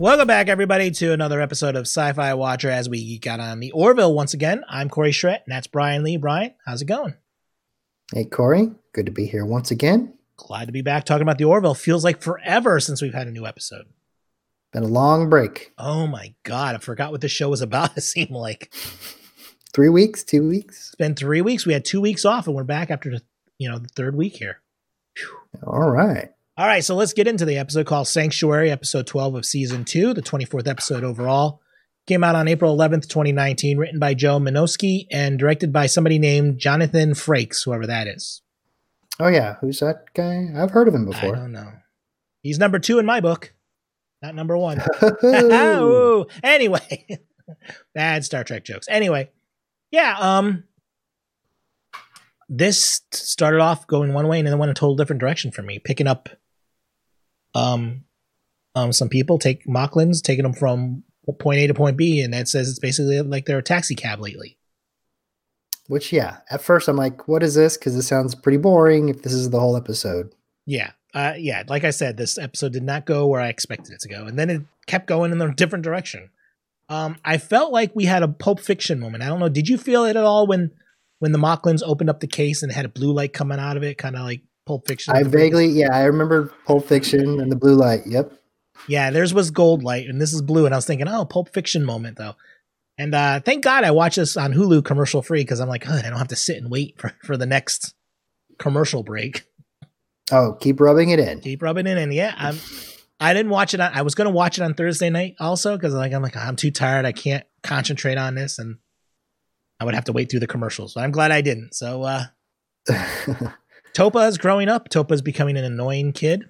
Welcome back, everybody, to another episode of Sci-Fi Watcher as we geek out on the Orville once again. I'm Corey Schrett, and that's Bryan Lee. Bryan, how's it going? Hey, Corey. Good to be here once again. Glad to be back talking about the Orville. Feels like forever since we've had a new episode. Been a long break. Oh my god, I forgot what the show was about. It seemed like three weeks, two weeks. It's been three weeks. We had two weeks off, and we're back after the you know the third week here. Whew. All right. All right, so let's get into the episode called Sanctuary, episode 12 of season two, the 24th episode overall. Came out on April 11th, 2019, written by Joe Menosky and directed by somebody named Jonathan Frakes, whoever that is. Oh, yeah. Who's that guy? I've heard of him before. I don't know. He's number two in my book, not number one. anyway, bad Star Trek jokes. Anyway, yeah, um, this started off going one way and then went a total different direction for me, picking up um, um, some people take Moclans, taking them from point A to point B, and that says it's basically like they're a taxi cab lately. Which, yeah, at first I'm like, what is this? Because it sounds pretty boring if this is the whole episode. Yeah. Uh, yeah. Like I said, this episode did not go where I expected it to go. And then it kept going in a different direction. Um, I felt like we had a Pulp Fiction moment. I don't know. Did you feel it at all when when the Moclans opened up the case and had a blue light coming out of it, kind of like Pulp Fiction. I vaguely, yeah, I remember Pulp Fiction and the blue light. Yep. Yeah, theirs was gold light, and this is blue. And I was thinking, oh, Pulp Fiction moment though. And uh, thank God I watched this on Hulu commercial free because I'm like, I don't have to sit and wait for, for the next commercial break. Oh, keep rubbing it in. Keep rubbing it in. Yeah, I'm. I didn't watch it. On, I was going to watch it on Thursday night also because like I'm like I'm too tired. I can't concentrate on this, and I would have to wait through the commercials. But I'm glad I didn't. So uh, Topa is growing up. Topa is becoming an annoying kid.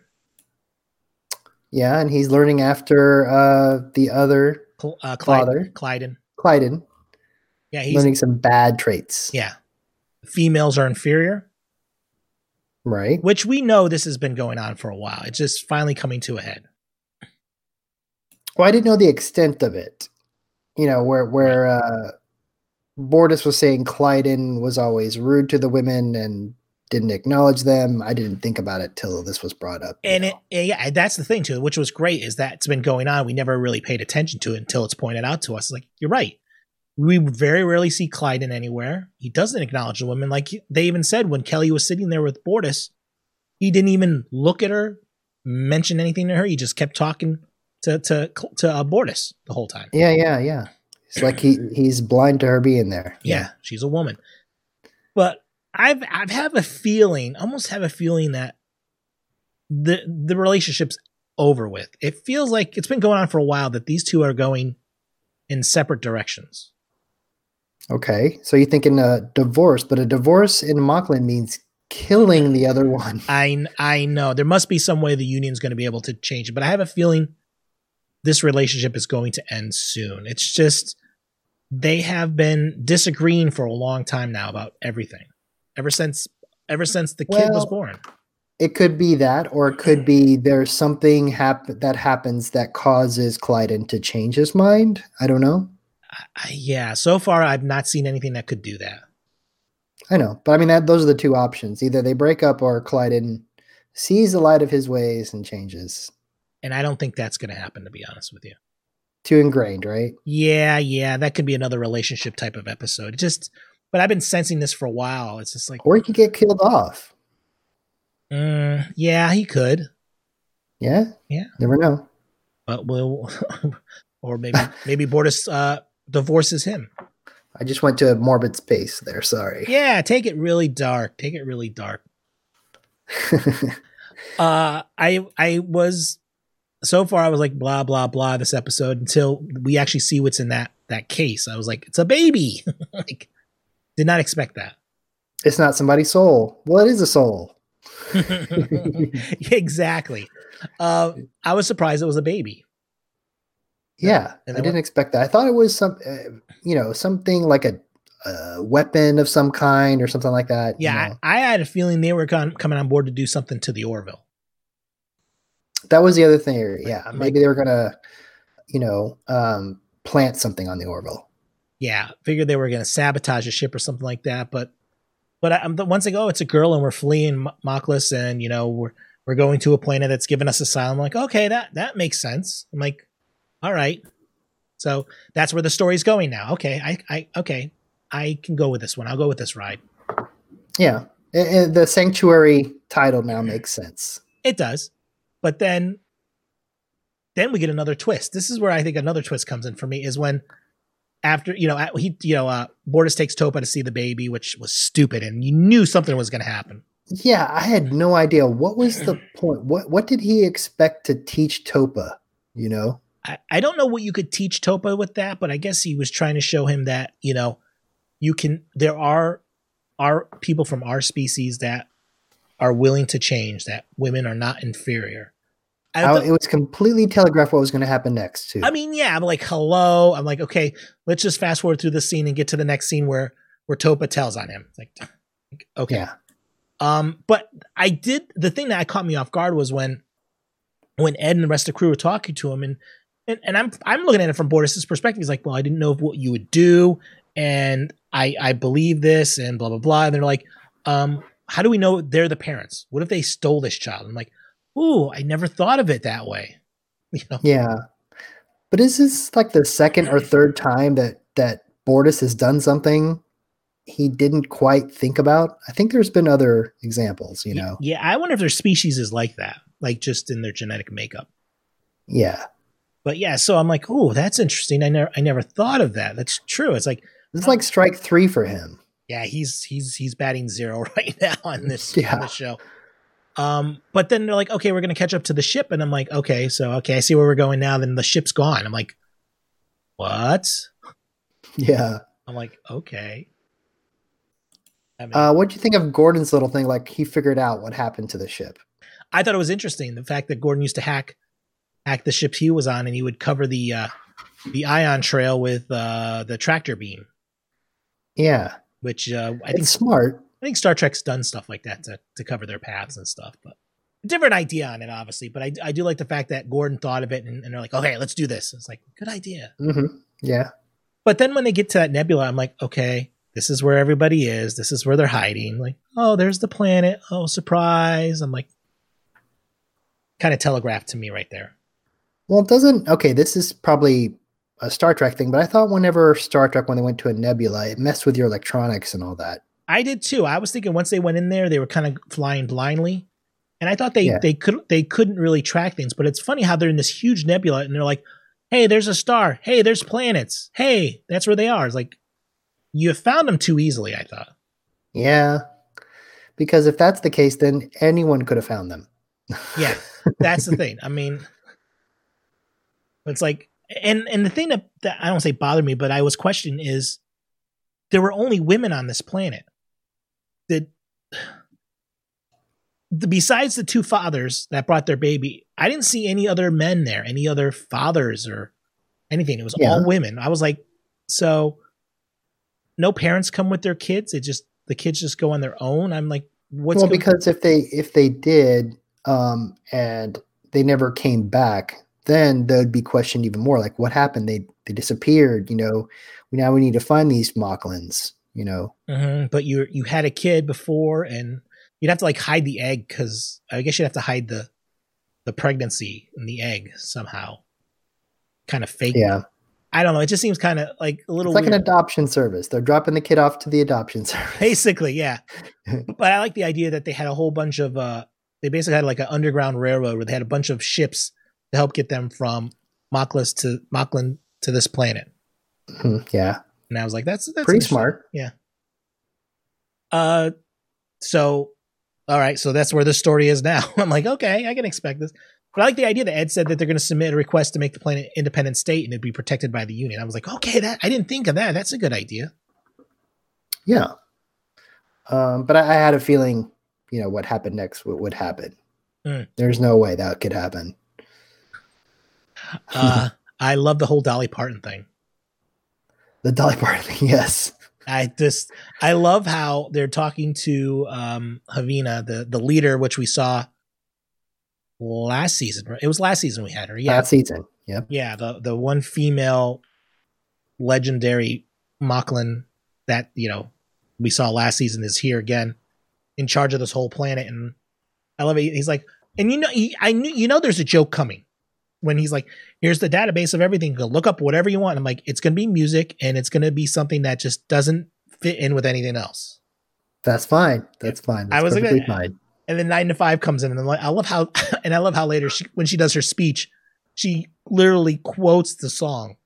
Yeah, and he's learning after uh, the other uh, Clyde, father, Klyden. Klyden. Yeah, he's learning some bad traits. Yeah, females are inferior. Right. Which we know this has been going on for a while. It's just finally coming to a head. Well, I didn't know the extent of it. You know, where where uh Bortus was saying Klyden was always rude to the women and didn't acknowledge them. I didn't think about it till this was brought up. And it, yeah, that's the thing too, which was great is that it's been going on. We never really paid attention to it until it's pointed out to us. Like you're right. We very rarely see Klyden anywhere. He doesn't acknowledge the women. Like they even said when Kelly was sitting there with Bortus, he didn't even look at her, mention anything to her. He just kept talking to to to uh, the whole time. Yeah, yeah, yeah. It's like he he's blind to her being there. Yeah, yeah she's a woman. But I've I've have a feeling, almost have a feeling that the the relationship's over with. It feels like it's been going on for a while that these two are going in separate directions. Okay, so you're thinking a divorce, but a divorce in Moclan means killing the other one. I I know there must be some way the union's going to be able to change it, but I have a feeling this relationship is going to end soon. It's just they have been disagreeing for a long time now about everything ever since ever since the kid was born. It could be that, or it could be there's something hap- that happens that causes Klyden to change his mind. I don't know. Uh, yeah, so far I've not seen anything that could do that. I know, but I mean that those are the two options. Either they break up, or Klyden sees the light of his ways and changes. And I don't think that's going to happen, to be honest with you. Too ingrained, right? Yeah, yeah, that could be another relationship type of episode. Just but I've been sensing this for a while. It's just like, or he could get killed off. Mm, yeah, he could. Yeah, yeah. Never know. But we'll, or maybe maybe Bortus uh, divorces him. I just went to a morbid space there. Sorry. Yeah, take it really dark. Take it really dark. uh, I I was so far I was like blah blah blah this episode until we actually see what's in that that case. I was like, it's a baby. like did not expect that. It's not somebody's soul. Well, it is a soul. exactly. Uh, I was surprised it was a baby. Yeah, I didn't expect that. I thought it was some, uh, you know, something like a, a, weapon of some kind or something like that. Yeah, you know. I, I, had a feeling they were con- coming on board to do something to the Orville. That was the other thing. Yeah, maybe they were gonna, you know, um, plant something on the Orville yeah, figured they were going to sabotage a ship or something like that. But but I, the, once they go, it's a girl and we're fleeing Moclus and you know we're we're going to a planet that's given us asylum. I'm like, okay, that that makes sense. I'm like, all right. So that's where the story's going now. Okay, I, I, okay, I can go with this one. I'll go with this ride. Yeah, the sanctuary title now makes sense. It does, but then, then we get another twist. This is where I think another twist comes in for me is when, after you know, he, you know, uh, Bortus takes Topa to see the baby, which was stupid, and you knew something was going to happen. Yeah, I had no idea what was the point. What what did he expect to teach Topa? You know, I, I don't know what you could teach Topa with that, but I guess he was trying to show him that, you know, you can there are are people from our species that are willing to change, that women are not inferior. I it was completely telegraphed what was going to happen next too. I mean, yeah, I'm like, hello. I'm like, okay, let's just fast forward through the scene and get to the next scene where where Topa tells on him. Like, okay. yeah, Um, but I did the thing that I caught me off guard was when when Ed and the rest of the crew were talking to him and and, and I'm I'm looking at it from Bortus's perspective. He's like, Well, I didn't know what you would do, and I I believe this and blah blah blah. And they're like, um, how do we know they're the parents? What if they stole this child? I'm like, ooh, I never thought of it that way. You know? yeah. But is this like the second or third time that that Bortus has done something he didn't quite think about? I think there's been other examples. You know, Yeah, I wonder if their species is like that, like just in their genetic makeup. yeah. But yeah, so I'm like, oh, that's interesting. I never I never thought of that. That's true. It's like It's like strike three for him. yeah, he's he's he's batting zero right now on this Yeah. on this show. Um, but then they're like, okay, we're gonna catch up to the ship, and I'm like, okay, so okay, I see where we're going now. Then the ship's gone. I'm like, what? Yeah. I'm like, okay. I mean, Uh, what do you think of Gordon's little thing? Like he figured out what happened to the ship. I thought it was interesting the fact that Gordon used to hack hack the ships he was on, and he would cover the uh, the ion trail with uh, the tractor beam, Yeah, which uh, I think smart. I think Star Trek's done stuff like that to, to cover their paths and stuff, but different idea on it, obviously. But I, I do like the fact that Gordon thought of it and, and they're like, okay, let's do this. It's like, good idea. hmm Yeah, But then when they get to that nebula, I'm like, okay, this is where everybody is. This is where they're hiding. Like, oh, there's the planet. Oh, surprise. I'm like, kind of telegraphed to me right there. Well, it doesn't. Okay, this is probably a Star Trek thing, but I thought whenever Star Trek, when they went to a nebula, it messed with your electronics and all that. I did too. I was thinking once they went in there, they were kind of flying blindly. And I thought they, Yeah. they could they couldn't really track things, but it's funny how they're in this huge nebula and they're like, "Hey, there's a star. Hey, there's planets. Hey, that's where they are." It's like you found them too easily. I thought. Yeah, because if that's the case, then anyone could have found them. Yeah, that's the thing. I mean, it's like, and and the thing that, that I don't say bothered me, but I was questioning is there were only women on this planet. Did the, besides the two fathers that brought their baby, I didn't see any other men there, any other fathers or anything. It was Yeah. all women. I was like, so no parents come with their kids. It just the kids just go on their own. I'm like, what's well, because if they if they did, um, and they never came back, then they'd be questioned even more. Like, what happened? They they disappeared. You know, We now we need to find these Moclans. You know, hmm But you you had a kid before, and you'd have to like hide the egg because I guess you'd have to hide the the pregnancy in the egg somehow. Kind of fake. yeah, I don't know. It just seems kind of like a little it's like an adoption service. They're dropping the kid off to the adoption service. basically, yeah. but I like the idea that they had a whole bunch of uh they basically had like an underground railroad where they had a bunch of ships to help get them from Moclus to Mocklin to this planet. Mhm, yeah, And I was like, that's that's pretty smart. Uh, so, all right, so that's where the story is now. I'm like, okay, I can expect this. But I like the idea that Ed said that they're going to submit a request to make the planet independent state and it'd be protected by the Union. I was like, okay, that I didn't think of that. That's a good idea. Yeah. Um, but I, I had a feeling, you know, what happened next would, would happen. Mm. There's no way that could happen. Uh, I love the whole Dolly Parton thing. The Dolly Parton thing, yes. I just I love how they're talking to um Heveena, the the leader, which we saw last season. Right? It was last season we had her. Yeah, That season. Yep. yeah, the the one female legendary Moclan that you know we saw last season is here again, in charge of this whole planet, and I love it. He's like, and you know, he, I knew you know there's a joke coming. When he's like, "Here's the database of everything. Go look up whatever you want." I'm like, "It's going to be music, and it's going to be something that just doesn't fit in with anything else." That's fine. That's fine. That's I was like, fine. And then nine to five comes in, and I'm like, I love how, and I love how later she, when she does her speech, she literally quotes the song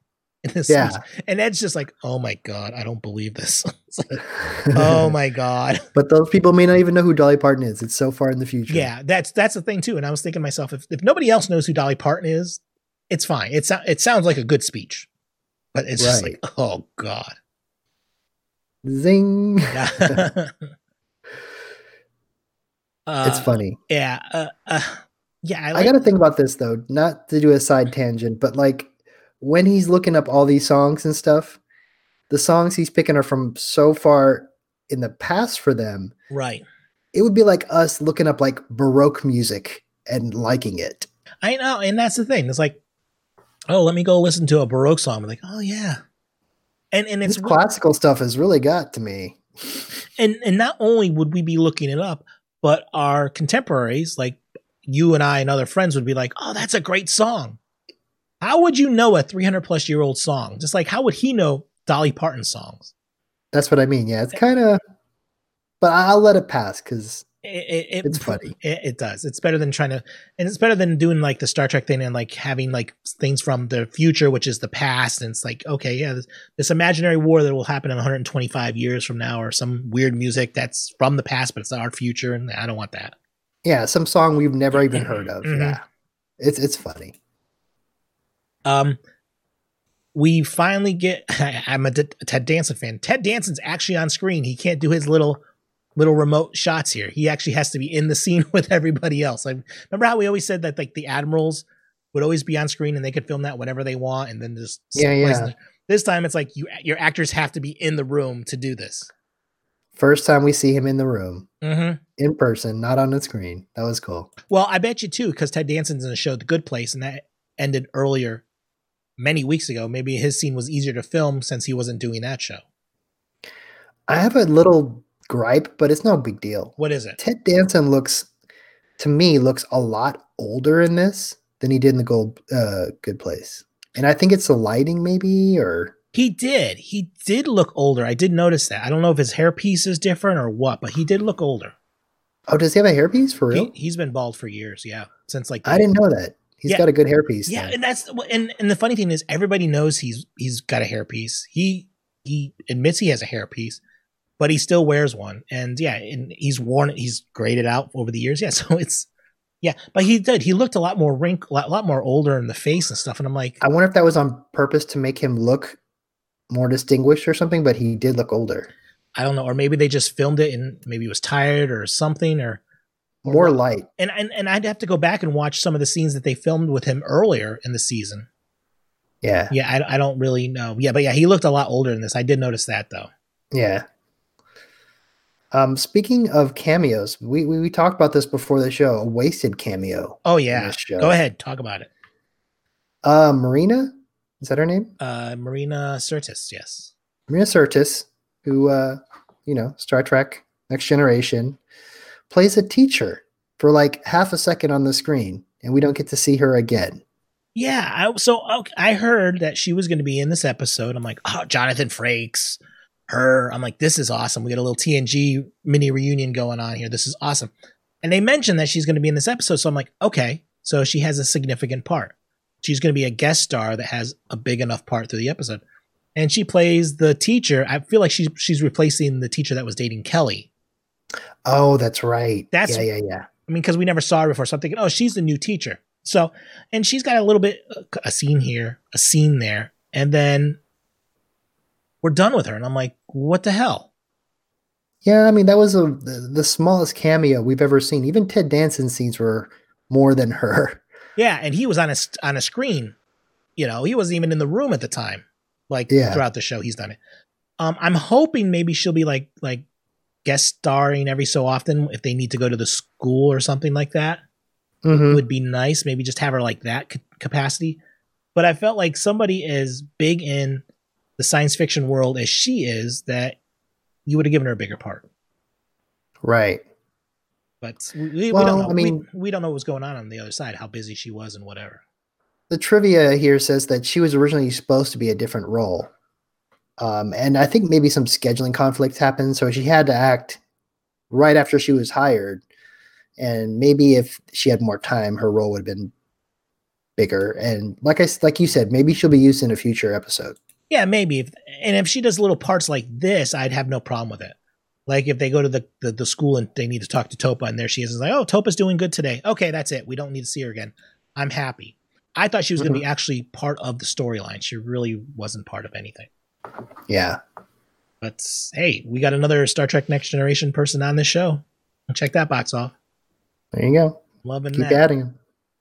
in this Yeah. and Ed's just like, "Oh my god, I don't believe this." It's like, oh my god, but those people may not even know who Dolly Parton is. It's so far in the future. yeah, that's that's the thing too. And I was thinking to myself, if, if nobody else knows who Dolly Parton is, it's fine. It so- it sounds like a good speech, but it's just like, oh god. Zing. Uh, it's funny. Yeah. Uh, uh, yeah. I, I got to think about this though, not to do a side tangent, but like when he's looking up all these songs and stuff, the songs he's picking are from so far in the past for them. right. It would be like us looking up like Baroque music and liking it. I know, and that's the thing. It's like, oh, let me go listen to a Baroque song. I'm like, oh yeah, and and it's This classical stuff has really got to me. and and not only would we be looking it up, but our contemporaries, like you and I and other friends, would be like, oh, that's a great song. How would you know a 300 plus year old song? Just like how would he know Dolly Parton songs? That's what I mean. Yeah, it's kind of, but I'll let it pass because It, it, it- It's funny. It, it does. It's better than trying to, and it's better than doing like the Star Trek thing and like having like things from the future, which is the past. And it's like, okay, yeah, this, this imaginary war that will happen in 125 years from now, or some weird music that's from the past, but it's our future. And I don't want that. yeah, some song we've never even heard of. Mhm. Yeah, it's it's funny. Um, we finally get. I'm a D- Ted Danson fan. Ted Danson's actually on screen. He can't do his little little remote shots here. He actually has to be in the scene with everybody else. I remember how we always said that like the admirals would always be on screen and they could film that whenever they want, and then just Yeah, yeah. it. This time it's like you your actors have to be in the room to do this. First time we see him in the room Mm-hmm. in person, not on the screen. That was cool. Well, I bet you too, because Ted Danson's in the show The Good Place, and that ended earlier, many weeks ago. Maybe his scene was easier to film since he wasn't doing that show. I have a little gripe, but it's no big deal. What is it? Ted Danson looks, to me, looks a lot older in this than he did in the Gold uh, Good Place, and I think it's the lighting, maybe, or He did. He did look older. I did notice that. I don't know if his hairpiece is different or what, but he did look older. oh, does he have a hairpiece for real? He, has been bald for years. Yeah, since like I didn't know that. He's Yeah. got a good hairpiece. Yeah, and that's and and the funny thing is everybody knows he's he's got a hairpiece. He he admits he has a hairpiece, but he still wears one. And yeah, and he's worn it. He's grayed it out over the years. Yeah, so it's yeah, but he did. He looked a lot more wrinkle, a lot, lot more older in the face and stuff. And I'm like, I wonder if that was on purpose to make him look more distinguished or something, but he did look older. I don't know, or maybe they just filmed it and maybe he was tired or something, or More light. and, and and I'd have to go back and watch some of the scenes that they filmed with him earlier in the season. Yeah. Yeah, I, I don't really know. Yeah, but yeah, he looked a lot older in this. I did notice that though. Yeah. Um, speaking of cameos, we, we we talked about this before the show. A wasted cameo. Oh yeah, go ahead, talk about it. Uh, Marina, is that her name? Uh, Marina Sirtis, yes. Marina Sirtis, who uh, you know, Star Trek Next Generation, plays a teacher for like half a second on the screen, and we don't get to see her again. Yeah, I, so okay, I heard that she was going to be in this episode. I'm like, oh, Jonathan Frakes, her. I'm like, this is awesome. We got a little TNG mini reunion going on here. This is awesome. And they mentioned that she's going to be in this episode, so I'm like, okay, so she has a significant part. She's going to be a guest star that has a big enough part through the episode, and she plays the teacher. I feel like she's she's replacing the teacher that was dating Kelly. Oh, that's right. That's- yeah, yeah, yeah. I mean, because we never saw her before, so I'm thinking, oh, she's the new teacher. So, and she's got a little bit a scene here, a scene there, and then we're done with her. And I'm like, what the hell? Yeah, I mean that was a the, the smallest cameo we've ever seen. Even Ted Danson's scenes were more than her. Yeah, and he was on a on a screen. You know, he wasn't even in the room at the time. Like Yeah. throughout the show, he's done it. Um, I'm hoping maybe she'll be like like guest starring every so often if they need to go to the school or something like that. Mhm. would be nice. Maybe just have her like that ca- capacity. But I felt like somebody as big in the science fiction world as she is that you would have given her a bigger part. Right. But we, we Well, don't know. I mean- we, we don't know what's going on on the other side, how busy she was and whatever. the trivia here says that she was originally supposed to be a different role. Um, and I think maybe some scheduling conflicts happened, so she had to act right after she was hired. And maybe if she had more time, her role would have been bigger. And like I like you said, maybe she'll be used in a future episode. Yeah, maybe. If, and if she does little parts like this, I'd have no problem with it. Like if they go to the, the, the school and they need to talk to Topa, and there she is, it's like, oh, Topa's doing good today. Okay, that's it. We don't need to see her again. I'm happy. I thought she was going to be actually part of the storyline. She really wasn't part of anything. Yeah. But hey, we got another Star Trek Next Generation person on this show. Check that box off. There you go. Loving Keep that. adding them.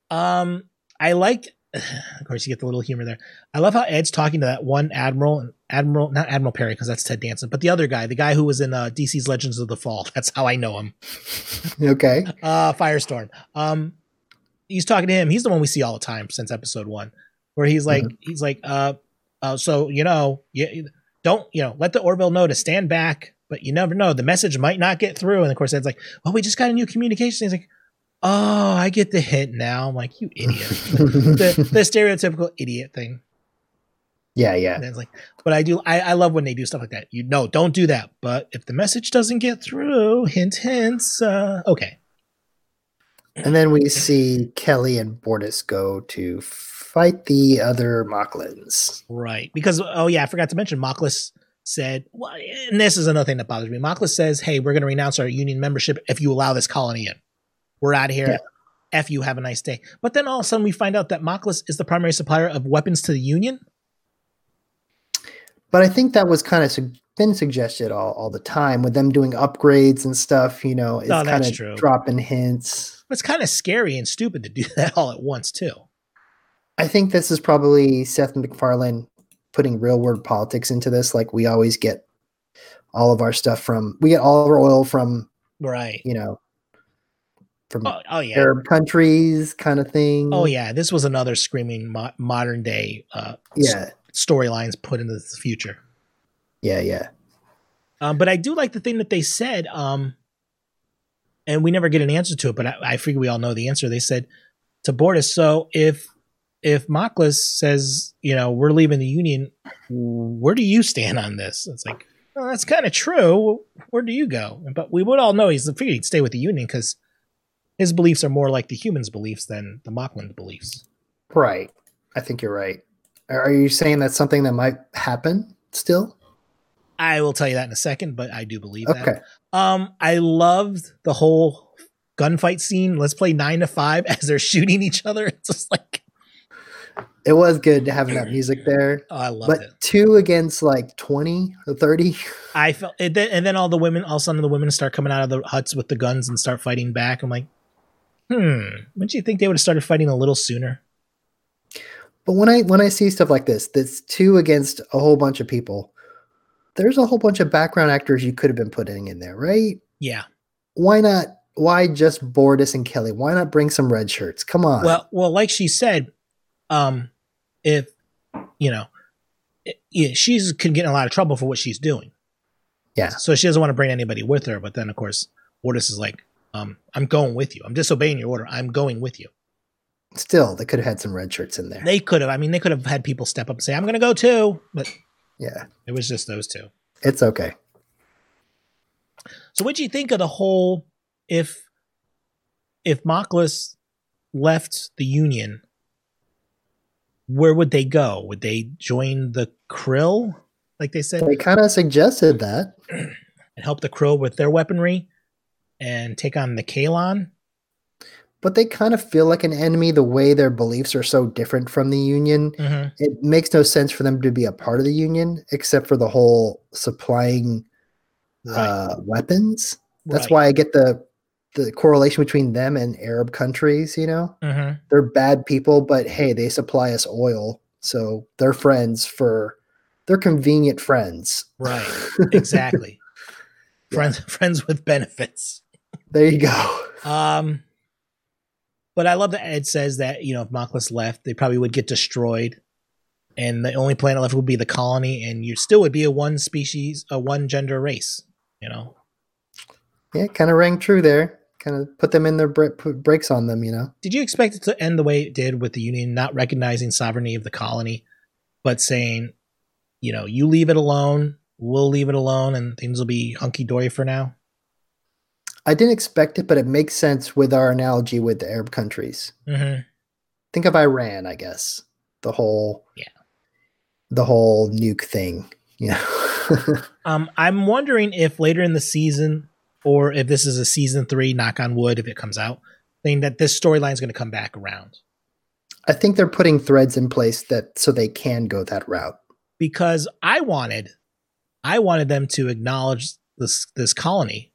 Um, I liked. Of course, you get the little humor there. I love how Ed's talking to that one admiral, admiral, not Admiral Perry, because that's Ted Danson, but the other guy, the guy who was in uh, DC's Legends of the Fall. That's how I know him. Okay. Uh, Firestorm. Um, he's talking to him. He's the one we see all the time since episode one, where he's like, he's like, uh, uh, so you know, you don't, you know, let the Orville know to stand back, but you never know. The message might not get through. And of course, Ed's like, well, we just got a new communication. He's like, oh, I get the hint now. I'm like, you idiot. the, the stereotypical idiot thing. Yeah, yeah. And it's like, but I do, I, I love when they do stuff like that. You know, don't do that. But if the message doesn't get through, hint, hints, uh, okay. And then we see Kelly and Bortus go to fight the other Moclans. Right. Because, oh, yeah, I forgot to mention, Moclus said, well, and this is another thing that bothers me. Moclus says, hey, we're going to renounce our union membership if you allow this colony in. We're out of here. Yeah. F you, have a nice day. But then all of a sudden we find out that Moclus is the primary supplier of weapons to the union. But I think that was kind of su- been suggested all, all the time with them doing upgrades and stuff. You know, it's oh, No, kind of true. dropping hints. But it's kind of scary and stupid to do that all at once, too. I think this is probably Seth MacFarlane putting real world politics into this. Like we always get all of our stuff from, we get all of our oil from, Right. you know, from Oh, oh yeah. Arab countries kind of thing. Oh yeah, this was another screaming mo- modern day uh, Yeah. s- storylines put into the future. Yeah. Yeah. Um, but I do like the thing that they said, um, and we never get an answer to it. But I, I figure we all know the answer. They said to Bortus, so if if Moclus says, you know, we're leaving the union, where do you stand on this? It's like, well, that's kind of true. Where do you go? But we would all know he's figured he'd stay with the union because his beliefs are more like the humans' beliefs than the Moclan beliefs. Right. I think you're right. Are you saying that's something that might happen still? I will tell you that in a second, but I do believe that. Okay. Um, I loved the whole gunfight scene. Let's play nine to five as they're shooting each other. It's just like, It was good having that music there. oh, I love it. But two against like 20 or 30. I felt it, then- and then all the women, all of a sudden the women start coming out of the huts with the guns and start fighting back. I'm like, hmm, wouldn't you think they would have started fighting a little sooner? But when I when I see stuff like this, that's two against a whole bunch of people. There's a whole bunch of background actors you could have been putting in there, right? Yeah. Why not? Why just Bortus and Kelly? Why not bring some red shirts? Come on. Well, well, like she said, um, if you know, it, yeah, she's could get in a lot of trouble for what she's doing. yeah, So she doesn't want to bring anybody with her. But then, of course, Bortus is like, um, I'm going with you. I'm disobeying your order. I'm going with you. still they could have had some red shirts in there. They could have. I mean, they could have had people step up and say, I'm going to go too. But yeah, it was just those two. it's okay. So what do you think of the whole if if Moclus left the Union, where would they go? Would they join the Krill, like they said, They kind of suggested that. and help the Krill with their weaponry and take on the Kaylon? But they kind of feel like an enemy the way their beliefs are so different from the union Mm-hmm. it makes no sense for them to be a part of the union except for the whole supplying uh, weapons that's why i get the the correlation between them and arab countries you know Mm-hmm. they're bad people but hey they supply us oil so they're friends for they're convenient friends Right. Exactly. friends friends with benefits. there you go Um but I love that Ed says that, you know, if Moclus left, they probably would get destroyed. And the only planet left would be the colony, and you still would be a one species, a one gender race, you know? yeah kind of rang true there kind of put them in their bre- put brakes on them. You know. Did you expect it to end the way it did with the Union not recognizing sovereignty of the colony, but saying, you know, you leave it alone, we'll leave it alone, and things will be hunky dory for now? I didn't expect it, but it makes sense with our analogy with the Arab countries. Mm-hmm. Think of Iran, I guess. The whole Yeah. the whole nuke thing. You know. Um, I'm wondering if later in the season, or if this is a season three, knock on wood, if it comes out, saying that this storyline is going to come back around. I think they're putting threads in place that so they can go that route. because I wanted, I wanted them to acknowledge this this colony,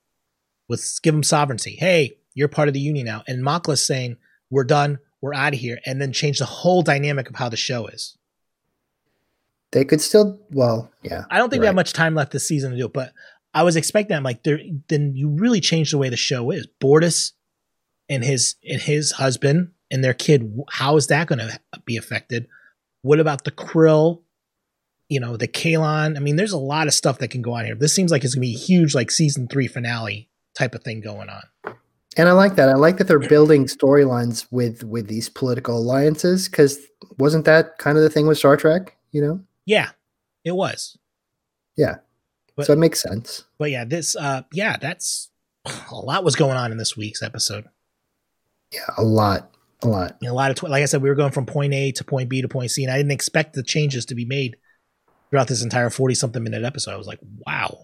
with give them sovereignty. Hey, you're part of the union now, and Moclus saying we're done, we're out of here, and then change the whole dynamic of how the show is. They could still well, yeah. I don't think we have much time left this season to do it, but I was expecting that. I'm like, there, then you really change the way the show is. Bortus and his and his husband and their kid. How is that going to be affected? What about the Krill? You know, the Kaylon. I mean, there's a lot of stuff that can go on here. This seems like it's going to be a huge, like season three finale type of thing going on. And I like that. I like that they're building storylines with with these political alliances because wasn't that kind of the thing with Star Trek? You know, Yeah, it was. yeah. But- so it makes sense. But yeah, this. uh Yeah, that's a lot was going on in this week's episode. Yeah, a lot, a lot. a lot of tw- like I said, we were going from point A to point B to point C, and I didn't expect the changes to be made throughout this entire forty something minute episode. I was like, wow,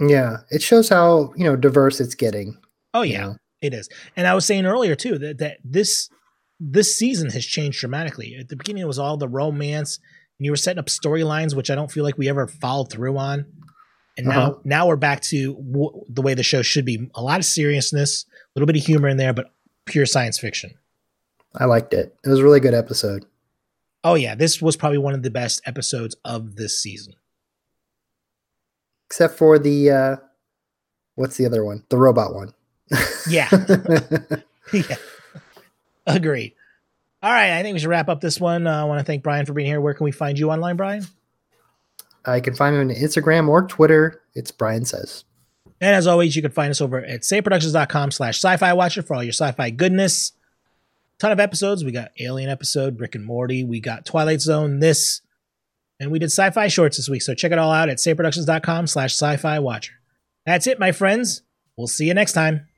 Yeah, it shows how you know diverse it's getting. oh you yeah, know? it is. And I was saying earlier too that that this this season has changed dramatically. At the beginning, it was all the romance, and you were setting up storylines which I don't feel like we ever followed through on. And now, Uh-huh. now we're back to w- the way the show should be: a lot of seriousness, a little bit of humor in there, but pure science fiction. I liked it. It was a really good episode. Oh yeah, this was probably one of the best episodes of this season. Except for the uh what's the other one the robot one Yeah. yeah. Agreed. All right. I think we should wrap up this one. Uh, I want to thank Bryan for being here. Where can we find you online, Bryan? i can find me on instagram or twitter it's brian says And as always, you can find us over at sayproductions.com slash sci-fi watcher for all your sci-fi goodness. Ton of episodes. We got Alien episode, Rick and Morty. We got Twilight Zone, this, and we did sci-fi shorts this week. So check it all out at sayproductions.com slash sci-fi watcher. That's it, my friends. We'll see you next time.